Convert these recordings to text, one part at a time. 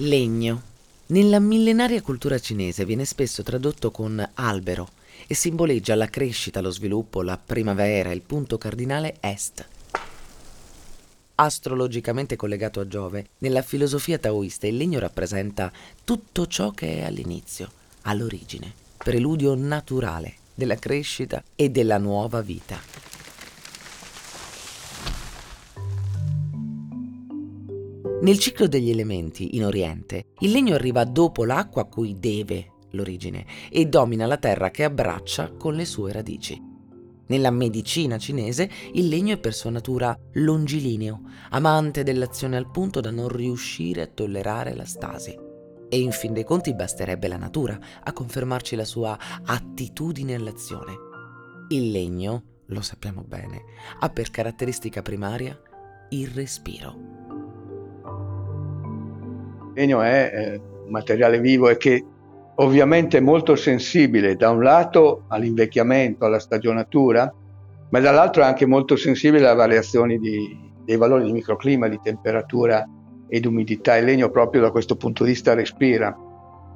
Legno. Nella millenaria cultura cinese viene spesso tradotto con albero e simboleggia la crescita, lo sviluppo, la primavera, il punto cardinale est. Astrologicamente collegato a Giove, nella filosofia taoista il legno rappresenta tutto ciò che è all'inizio, all'origine, preludio naturale della crescita e della nuova vita. Nel ciclo degli elementi, in Oriente, il legno arriva dopo l'acqua a cui deve l'origine e domina la terra che abbraccia con le sue radici. Nella medicina cinese il legno è per sua natura longilineo, amante dell'azione al punto da non riuscire a tollerare la stasi. E in fin dei conti basterebbe la natura a confermarci la sua attitudine all'azione. Il legno, lo sappiamo bene, ha per caratteristica primaria il respiro legno è eh, un materiale vivo e che ovviamente è molto sensibile da un lato all'invecchiamento, alla stagionatura, ma dall'altro è anche molto sensibile alle variazioni di, dei valori di microclima, di temperatura ed umidità. Il legno proprio da questo punto di vista respira.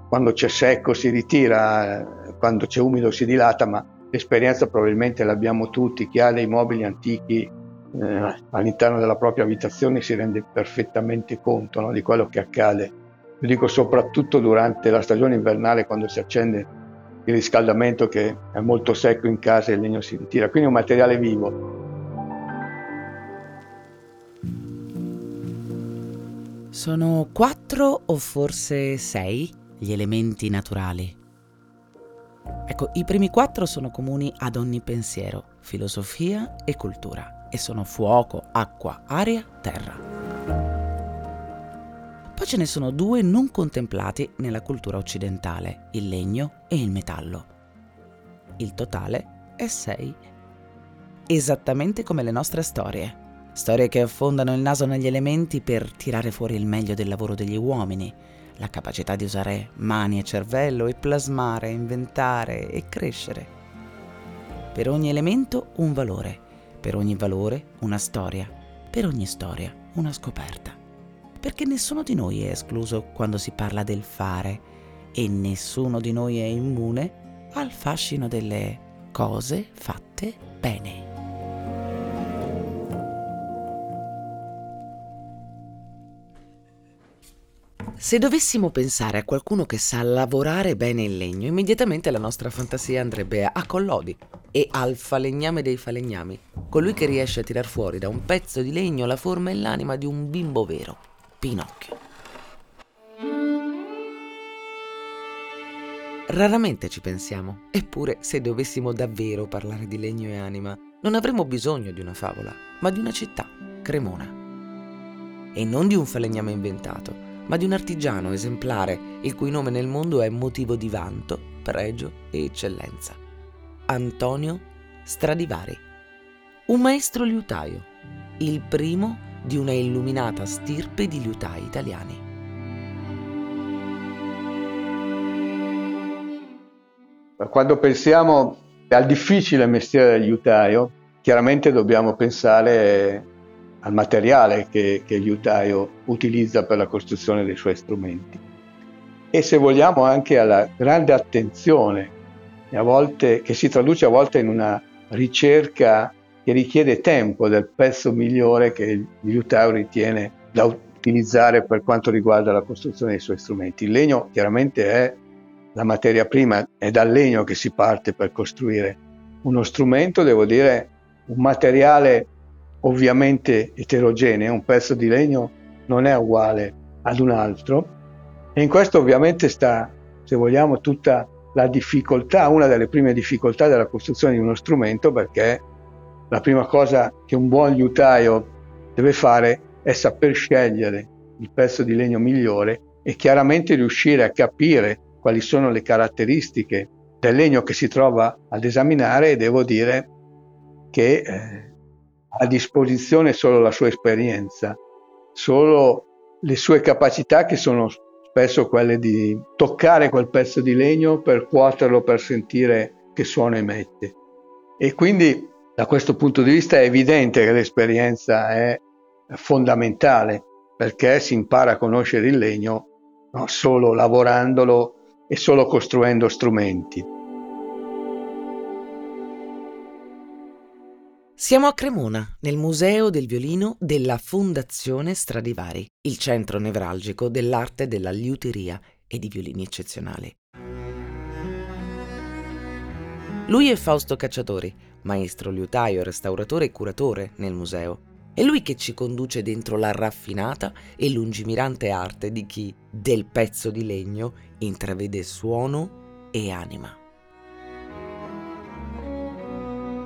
Quando c'è secco si ritira, quando c'è umido si dilata, ma l'esperienza probabilmente l'abbiamo tutti. Chi ha dei mobili antichi eh, all'interno della propria abitazione si rende perfettamente conto no, di quello che accade. Lo dico soprattutto durante la stagione invernale quando si accende il riscaldamento che è molto secco in casa e il legno si ritira, quindi è un materiale vivo. Sono quattro o forse sei gli elementi naturali. Ecco, i primi quattro sono comuni ad ogni pensiero, filosofia e cultura e sono fuoco, acqua, aria, terra. Poi ce ne sono due non contemplati nella cultura occidentale, il legno e il metallo. Il totale è sei. Esattamente come le nostre storie. Storie che affondano il naso negli elementi per tirare fuori il meglio del lavoro degli uomini, la capacità di usare mani e cervello e plasmare, inventare e crescere. Per ogni elemento un valore per ogni valore una storia, per ogni storia una scoperta. Perché nessuno di noi è escluso quando si parla del fare e nessuno di noi è immune al fascino delle cose fatte bene. Se dovessimo pensare a qualcuno che sa lavorare bene il legno, immediatamente la nostra fantasia andrebbe a Collodi e al falegname dei falegnami, colui che riesce a tirar fuori da un pezzo di legno la forma e l'anima di un bimbo vero, Pinocchio. Raramente ci pensiamo, eppure se dovessimo davvero parlare di legno e anima, non avremmo bisogno di una favola, ma di una città, Cremona. E non di un falegname inventato, ma di un artigiano esemplare il cui nome nel mondo è motivo di vanto, pregio e eccellenza. Antonio Stradivari. Un maestro liutaio, il primo di una illuminata stirpe di liutai italiani. Quando pensiamo al difficile mestiere del liutaio, chiaramente dobbiamo pensare al materiale che, che il liutaio utilizza per la costruzione dei suoi strumenti e se vogliamo anche alla grande attenzione volte, che si traduce a volte in una ricerca che richiede tempo del pezzo migliore che il liutaio ritiene da utilizzare per quanto riguarda la costruzione dei suoi strumenti. Il legno chiaramente è la materia prima, è dal legno che si parte per costruire uno strumento, devo dire un materiale ovviamente eterogeneo, un pezzo di legno non è uguale ad un altro e in questo ovviamente sta, se vogliamo, tutta la difficoltà, una delle prime difficoltà della costruzione di uno strumento perché la prima cosa che un buon liutaio deve fare è saper scegliere il pezzo di legno migliore e chiaramente riuscire a capire quali sono le caratteristiche del legno che si trova ad esaminare e devo dire che eh, a disposizione solo la sua esperienza, solo le sue capacità che sono spesso quelle di toccare quel pezzo di legno per cuoterlo, per sentire che suono emette. E quindi da questo punto di vista è evidente che l'esperienza è fondamentale perché si impara a conoscere il legno no? solo lavorandolo e solo costruendo strumenti. Siamo a Cremona, nel Museo del Violino della Fondazione Stradivari, il centro nevralgico dell'arte della liuteria e di violini eccezionali. Lui è Fausto Cacciatori, maestro liutaio, restauratore e curatore nel museo. È lui che ci conduce dentro la raffinata e lungimirante arte di chi del pezzo di legno intravede suono e anima.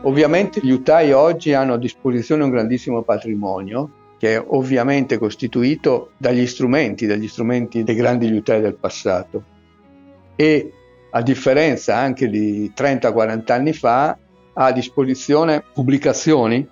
Ovviamente gli utai oggi hanno a disposizione un grandissimo patrimonio che è ovviamente costituito dagli strumenti, dagli strumenti dei grandi liutai del passato. E a differenza anche di 30-40 anni fa, ha a disposizione pubblicazioni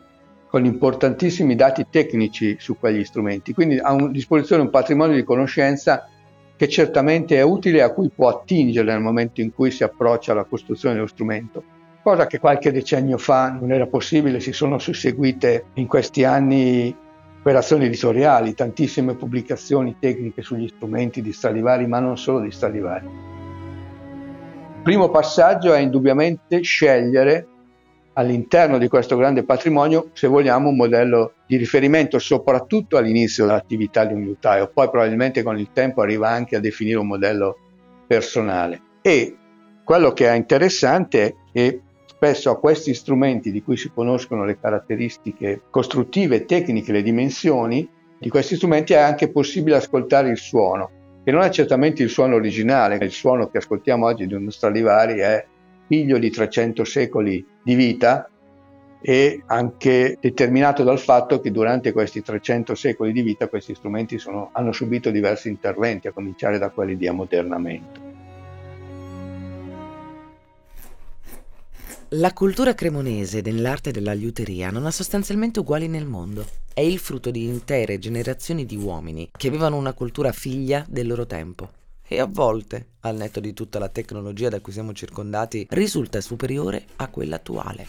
con importantissimi dati tecnici su quegli strumenti, quindi ha a disposizione un patrimonio di conoscenza che certamente è utile e a cui può attingere nel momento in cui si approccia alla costruzione dello strumento cosa che qualche decennio fa non era possibile, si sono susseguite in questi anni operazioni editoriali, tantissime pubblicazioni tecniche sugli strumenti di Stradivari, ma non solo di Stradivari. Il primo passaggio è indubbiamente scegliere all'interno di questo grande patrimonio, se vogliamo, un modello di riferimento, soprattutto all'inizio dell'attività di un liutaio, poi probabilmente con il tempo arriva anche a definire un modello personale. E quello che è interessante è che Spesso a questi strumenti di cui si conoscono le caratteristiche costruttive, tecniche, le dimensioni, di questi strumenti è anche possibile ascoltare il suono, che non è certamente il suono originale, il suono che ascoltiamo oggi di uno Stradivari è figlio di 300 secoli di vita e anche determinato dal fatto che durante questi 300 secoli di vita questi strumenti sono, hanno subito diversi interventi, a cominciare da quelli di ammodernamento. La cultura cremonese dell'arte della liuteria non ha sostanzialmente uguali nel mondo. È il frutto di intere generazioni di uomini che avevano una cultura figlia del loro tempo. E a volte, al netto di tutta la tecnologia da cui siamo circondati, risulta superiore a quella attuale.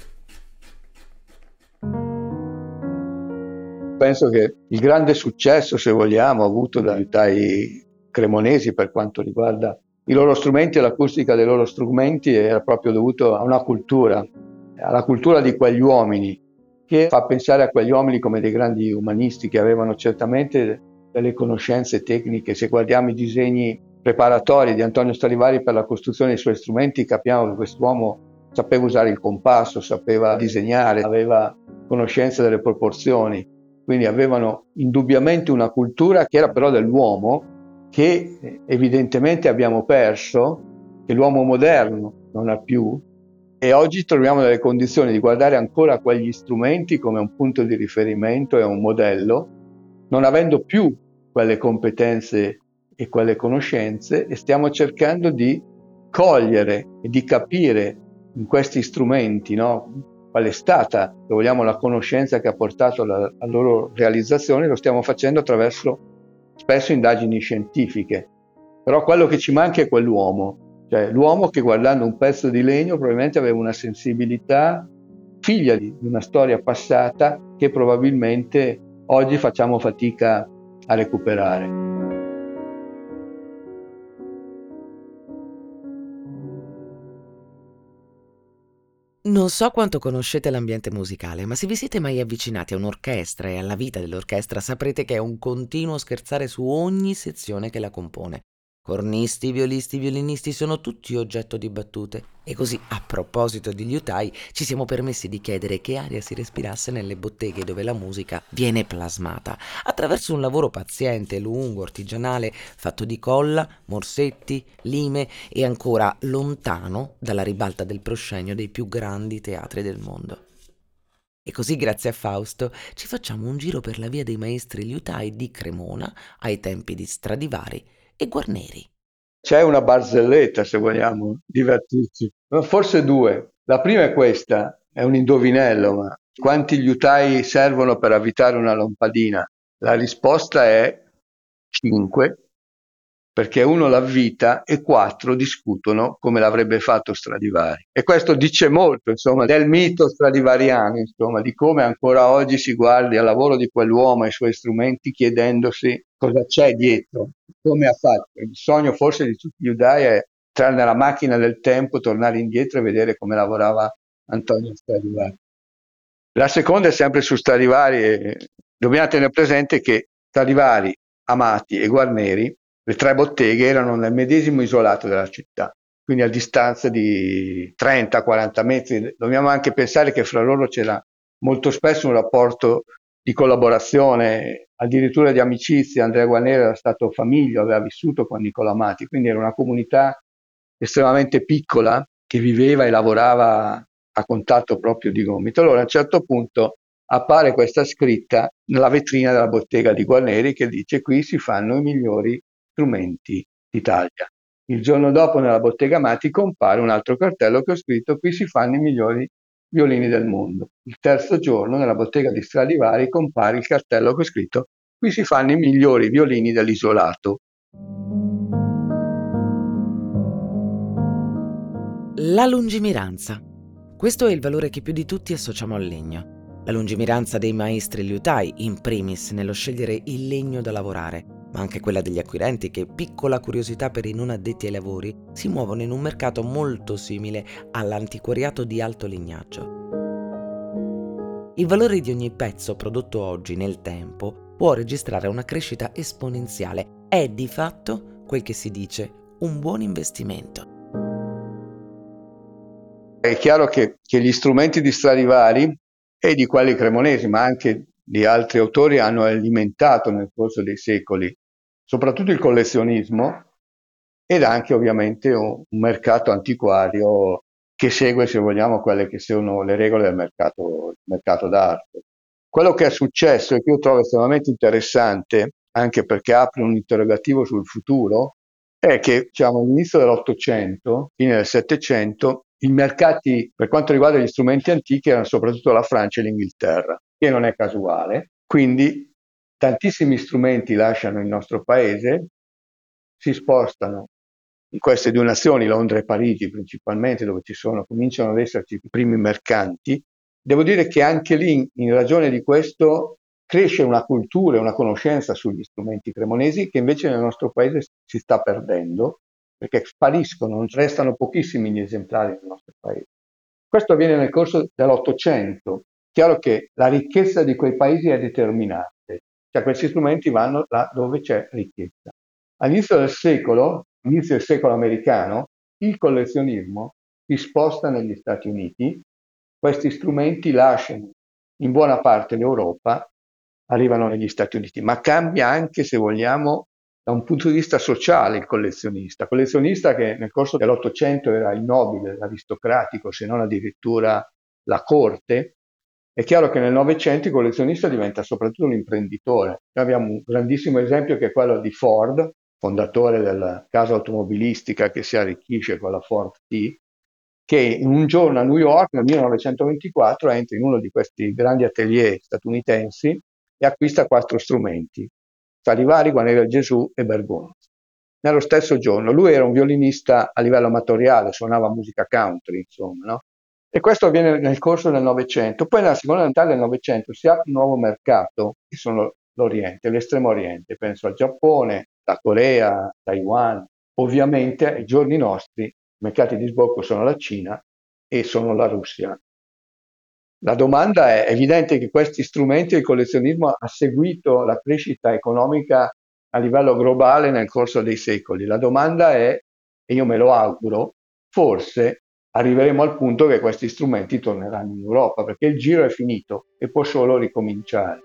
Penso che il grande successo, se vogliamo, avuto dai cremonesi per quanto riguarda i loro strumenti e l'acustica dei loro strumenti era proprio dovuto a una cultura, alla cultura di quegli uomini, che fa pensare a quegli uomini come dei grandi umanisti che avevano certamente delle conoscenze tecniche. Se guardiamo i disegni preparatori di Antonio Stradivari per la costruzione dei suoi strumenti, capiamo che quest'uomo sapeva usare il compasso, sapeva disegnare, aveva conoscenza delle proporzioni, quindi avevano indubbiamente una cultura che era però dell'uomo che evidentemente abbiamo perso, che l'uomo moderno non ha più, e oggi troviamo nelle condizioni di guardare ancora quegli strumenti come un punto di riferimento e un modello, non avendo più quelle competenze e quelle conoscenze e stiamo cercando di cogliere e di capire in questi strumenti no, qual è stata, se vogliamo, la conoscenza che ha portato alla, alla loro realizzazione, lo stiamo facendo attraverso spesso indagini scientifiche, però quello che ci manca è quell'uomo, cioè l'uomo che guardando un pezzo di legno probabilmente aveva una sensibilità figlia di una storia passata che probabilmente oggi facciamo fatica a recuperare. Non so quanto conoscete l'ambiente musicale, ma se vi siete mai avvicinati a un'orchestra e alla vita dell'orchestra saprete che è un continuo scherzare su ogni sezione che la compone. Cornisti, violisti, violinisti sono tutti oggetto di battute. E così, a proposito di liutai, ci siamo permessi di chiedere che aria si respirasse nelle botteghe dove la musica viene plasmata, attraverso un lavoro paziente, lungo, artigianale, fatto di colla, morsetti, lime e ancora lontano dalla ribalta del proscenio dei più grandi teatri del mondo. E così, grazie a Fausto, ci facciamo un giro per la via dei maestri liutai di Cremona ai tempi di Stradivari e Guarneri. C'è una barzelletta, se vogliamo divertirci, forse due. La prima è questa, è un indovinello, ma quanti liutai servono per avvitare una lampadina? La risposta è 5, perché uno l'avvita e quattro discutono come l'avrebbe fatto Stradivari. E questo dice molto, insomma, del mito stradivariano, insomma, di come ancora oggi si guardi al lavoro di quell'uomo e ai suoi strumenti chiedendosi cosa c'è dietro, come ha fatto. Il sogno forse di tutti gli giudai è entrare nella macchina del tempo, tornare indietro e vedere come lavorava Antonio Stradivari. La seconda è sempre su Stradivari. Dobbiamo tenere presente che Stradivari, Amati e Guarneri, le tre botteghe, erano nel medesimo isolato della città, quindi a distanza di 30-40 metri. Dobbiamo anche pensare che fra loro c'era molto spesso un rapporto di collaborazione, addirittura di amicizia. Andrea Guarneri era stato famiglia, aveva vissuto con Nicola Amati, quindi era una comunità estremamente piccola che viveva e lavorava a contatto proprio di gomito. Allora a un certo punto appare questa scritta nella vetrina della bottega di Guarneri che dice qui si fanno i migliori strumenti d'Italia. Il giorno dopo nella bottega Mati compare un altro cartello che ho scritto qui si fanno i migliori violini del mondo. Il terzo giorno nella bottega di Stradivari compare il cartello che ho scritto qui si fanno i migliori violini dell'isolato. La lungimiranza. Questo è il valore che più di tutti associamo al legno. La lungimiranza dei maestri liutai, in primis nello scegliere il legno da lavorare, ma anche quella degli acquirenti che, piccola curiosità per i non addetti ai lavori, si muovono in un mercato molto simile all'antiquariato di alto legnaggio. Il valore di ogni pezzo prodotto oggi nel tempo può registrare una crescita esponenziale, è di fatto quel che si dice un buon investimento. È chiaro che, che gli strumenti di Stradivari e di quelli cremonesi, ma anche di altri autori, hanno alimentato nel corso dei secoli soprattutto il collezionismo ed anche ovviamente un, mercato antiquario che segue, se vogliamo, quelle che sono le regole del mercato, mercato d'arte. Quello che è successo e che io trovo estremamente interessante, anche perché apre un interrogativo sul futuro, è che diciamo, all'inizio dell'Ottocento, fine del Settecento, i mercati per quanto riguarda gli strumenti antichi erano soprattutto la Francia e l'Inghilterra, che non è casuale. Quindi tantissimi strumenti lasciano il nostro paese, si spostano in queste due nazioni, Londra e Parigi principalmente, dove ci sono, cominciano ad esserci i primi mercanti. Devo dire che anche lì, in ragione di questo, cresce una cultura e una conoscenza sugli strumenti cremonesi che invece nel nostro paese si sta perdendo perché spariscono, restano pochissimi gli esemplari nel nostro paese. Questo avviene nel corso dell'Ottocento. Chiaro che la ricchezza di quei paesi è determinante, cioè questi strumenti vanno là dove c'è ricchezza. All'inizio del secolo, inizio del secolo americano, il collezionismo si sposta negli Stati Uniti, questi strumenti lasciano in buona parte l'Europa, arrivano negli Stati Uniti, ma cambia anche, se vogliamo, da un punto di vista sociale il collezionista. Collezionista che nel corso dell'Ottocento era il nobile, l'aristocratico, se non addirittura la corte. È chiaro che nel Novecento il collezionista diventa soprattutto un imprenditore. Noi abbiamo un grandissimo esempio che è quello di Ford, fondatore della casa automobilistica che si arricchisce con la Ford T, che in un giorno a New York nel 1924 entra in uno di questi grandi atelier statunitensi e acquista quattro strumenti, Stradivari, Guarneri Gesù e Bergoni. Nello stesso giorno, lui era un violinista a livello amatoriale, suonava musica country, insomma, no? E questo avviene nel corso del Novecento. Poi nella seconda metà del Novecento si apre un nuovo mercato, che sono l'Oriente, l'Estremo Oriente. Penso al Giappone, la Corea, Taiwan. Ovviamente ai giorni nostri i mercati di sbocco sono la Cina e sono la Russia. La domanda è, è evidente che questi strumenti del collezionismo ha seguito la crescita economica a livello globale nel corso dei secoli. La domanda è, e io me lo auguro, forse arriveremo al punto che questi strumenti torneranno in Europa, perché il giro è finito e può solo ricominciare.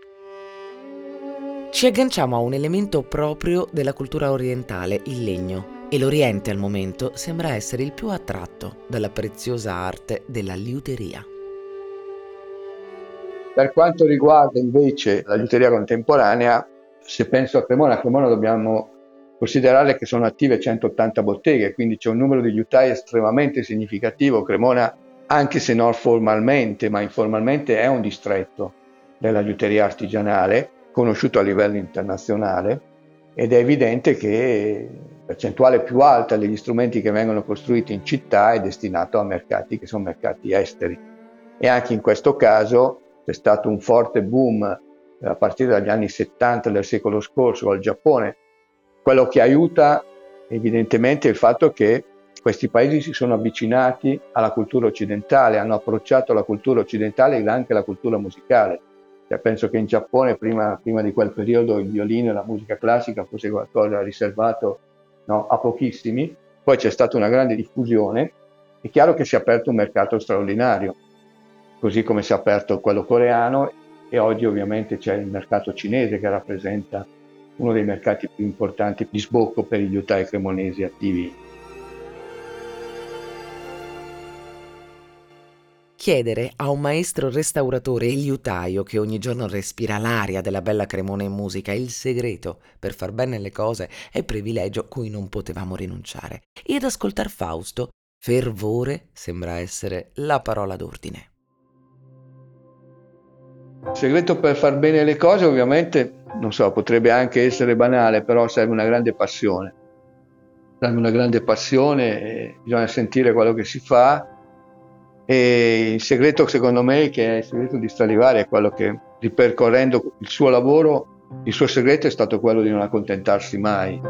Ci agganciamo a un elemento proprio della cultura orientale, il legno, e l'Oriente al momento sembra essere il più attratto dalla preziosa arte della liuteria. Per quanto riguarda invece la liuteria contemporanea, se penso a Cremona, a Cremona dobbiamo considerare che sono attive 180 botteghe, quindi c'è un numero di liutai estremamente significativo. Cremona, anche se non formalmente, ma informalmente, è un distretto della liuteria artigianale, conosciuto a livello internazionale, ed è evidente che la percentuale più alta degli strumenti che vengono costruiti in città è destinato a mercati che sono mercati esteri. E anche in questo caso c'è stato un forte boom a partire dagli anni 70 del secolo scorso col Giappone. Quello che aiuta evidentemente è il fatto che questi paesi si sono avvicinati alla cultura occidentale, hanno approcciato la cultura occidentale e anche la cultura musicale. Cioè, penso che in Giappone, prima, prima, di quel periodo, il violino e la musica classica fosse qualcosa riservato no, a pochissimi, poi c'è stata una grande diffusione, è chiaro che si è aperto un mercato straordinario, così come si è aperto quello coreano e oggi ovviamente c'è il mercato cinese che rappresenta uno dei mercati più importanti di sbocco per gli utai cremonesi attivi chiedere a un maestro restauratore e liutaio che ogni giorno respira l'aria della bella Cremona in musica il segreto per far bene le cose è privilegio cui non potevamo rinunciare. E ad ascoltar Fausto, fervore sembra essere la parola d'ordine. Il segreto per far bene le cose ovviamente, non so, potrebbe anche essere banale, però serve una grande passione. Serve una grande passione, bisogna sentire quello che si fa e il segreto, secondo me, che è il segreto di Stradivari, è quello che, ripercorrendo il suo lavoro, il suo segreto è stato quello di non accontentarsi mai.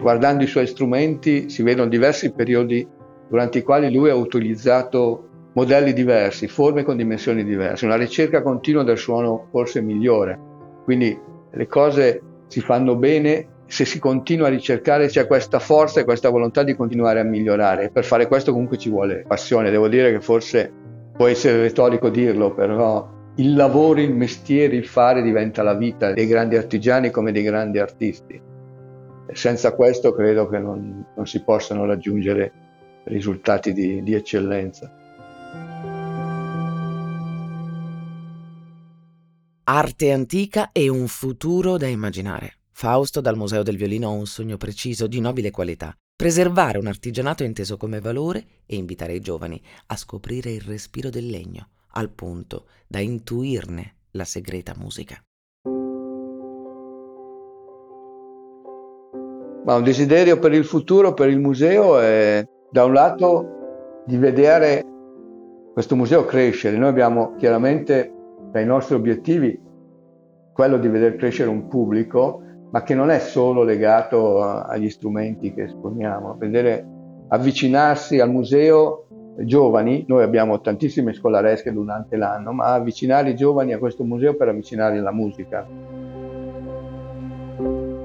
Guardando i suoi strumenti si vedono diversi periodi durante i quali lui ha utilizzato modelli diversi, forme con dimensioni diverse, una ricerca continua del suono forse migliore. Quindi le cose si fanno bene se si continua a ricercare c'è questa forza e questa volontà di continuare a migliorare. Per fare questo comunque ci vuole passione. Devo dire che forse può essere retorico dirlo, però il lavoro, il mestiere, il fare diventa la vita dei grandi artigiani come dei grandi artisti. Senza questo credo che non, non, si possano raggiungere risultati di, di eccellenza. Arte antica e un futuro da immaginare. Fausto dal Museo del Violino ha un sogno preciso di nobile qualità, preservare un artigianato inteso come valore e invitare i giovani a scoprire il respiro del legno, al punto da intuirne la segreta musica. Ma un desiderio per il futuro, per il museo, è da un lato di vedere questo museo crescere. Noi abbiamo chiaramente tra i nostri obiettivi quello di vedere crescere un pubblico ma che non è solo legato agli strumenti che esponiamo. Vedere avvicinarsi al museo giovani, noi abbiamo tantissime scolaresche durante l'anno, ma avvicinare i giovani a questo museo per avvicinarli alla musica.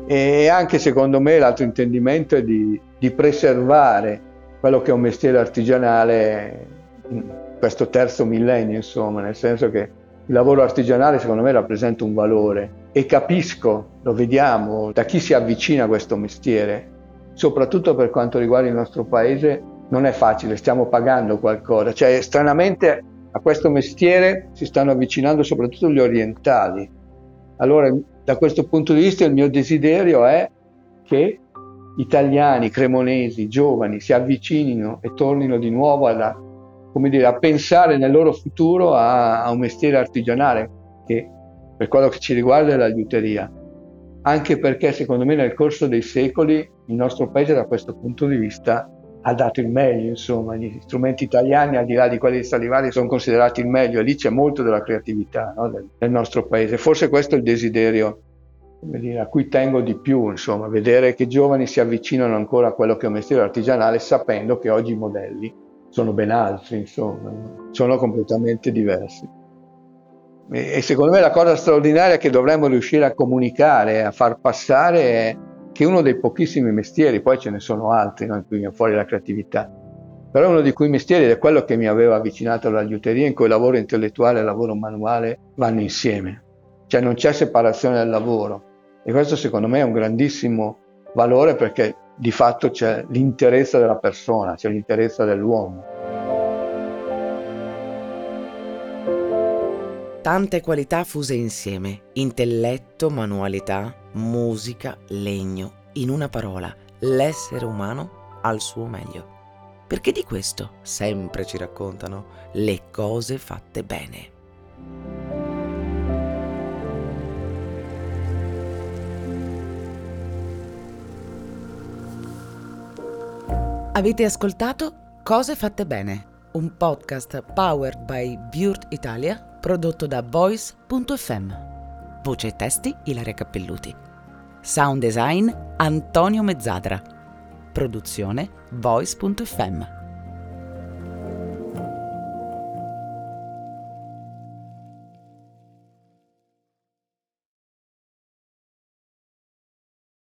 E anche secondo me l'altro intendimento è di, di preservare quello che è un mestiere artigianale in questo terzo millennio, insomma, nel senso che il lavoro artigianale secondo me rappresenta un valore e capisco, lo vediamo, da chi si avvicina a questo mestiere, soprattutto per quanto riguarda il nostro paese, non è facile, stiamo pagando qualcosa. Cioè, stranamente a questo mestiere si stanno avvicinando soprattutto gli orientali. Allora, da questo punto di vista, il mio desiderio è che italiani, cremonesi, giovani si avvicinino e tornino di nuovo alla, dire, a pensare nel loro futuro a, a un mestiere artigianale che per quello che ci riguarda è la liuteria, anche perché secondo me nel corso dei secoli il nostro paese da questo punto di vista ha dato il meglio, insomma, gli strumenti italiani al di là di quelli di Stradivari sono considerati il meglio. E lì c'è molto della creatività no, del, del, nostro paese. Forse questo è il desiderio dire, a cui tengo di più, insomma, vedere che i giovani si avvicinano ancora a quello che è un mestiere artigianale sapendo che oggi i modelli sono ben altri, insomma, sono completamente diversi. E secondo me la cosa straordinaria che dovremmo riuscire a comunicare, a far passare, è che uno dei pochissimi mestieri, poi ce ne sono altri no, in cui viene fuori la creatività, però uno di quei mestieri è quello che mi aveva avvicinato alla liuteria, in cui lavoro intellettuale e lavoro manuale vanno insieme, cioè non c'è separazione del lavoro. E questo secondo me è un grandissimo valore perché di fatto c'è l'interesse della persona, c'è l'interesse dell'uomo. Tante qualità fuse insieme, intelletto, manualità, musica, legno, in una parola, l'essere umano al suo meglio. Perché di questo sempre ci raccontano le cose fatte bene. Avete ascoltato Cose fatte bene un podcast powered by Burt Italia prodotto da Voice.fm. Voce e testi Ilaria Cappelluti. Sound design Antonio Mezzadra. Produzione Voice.fm.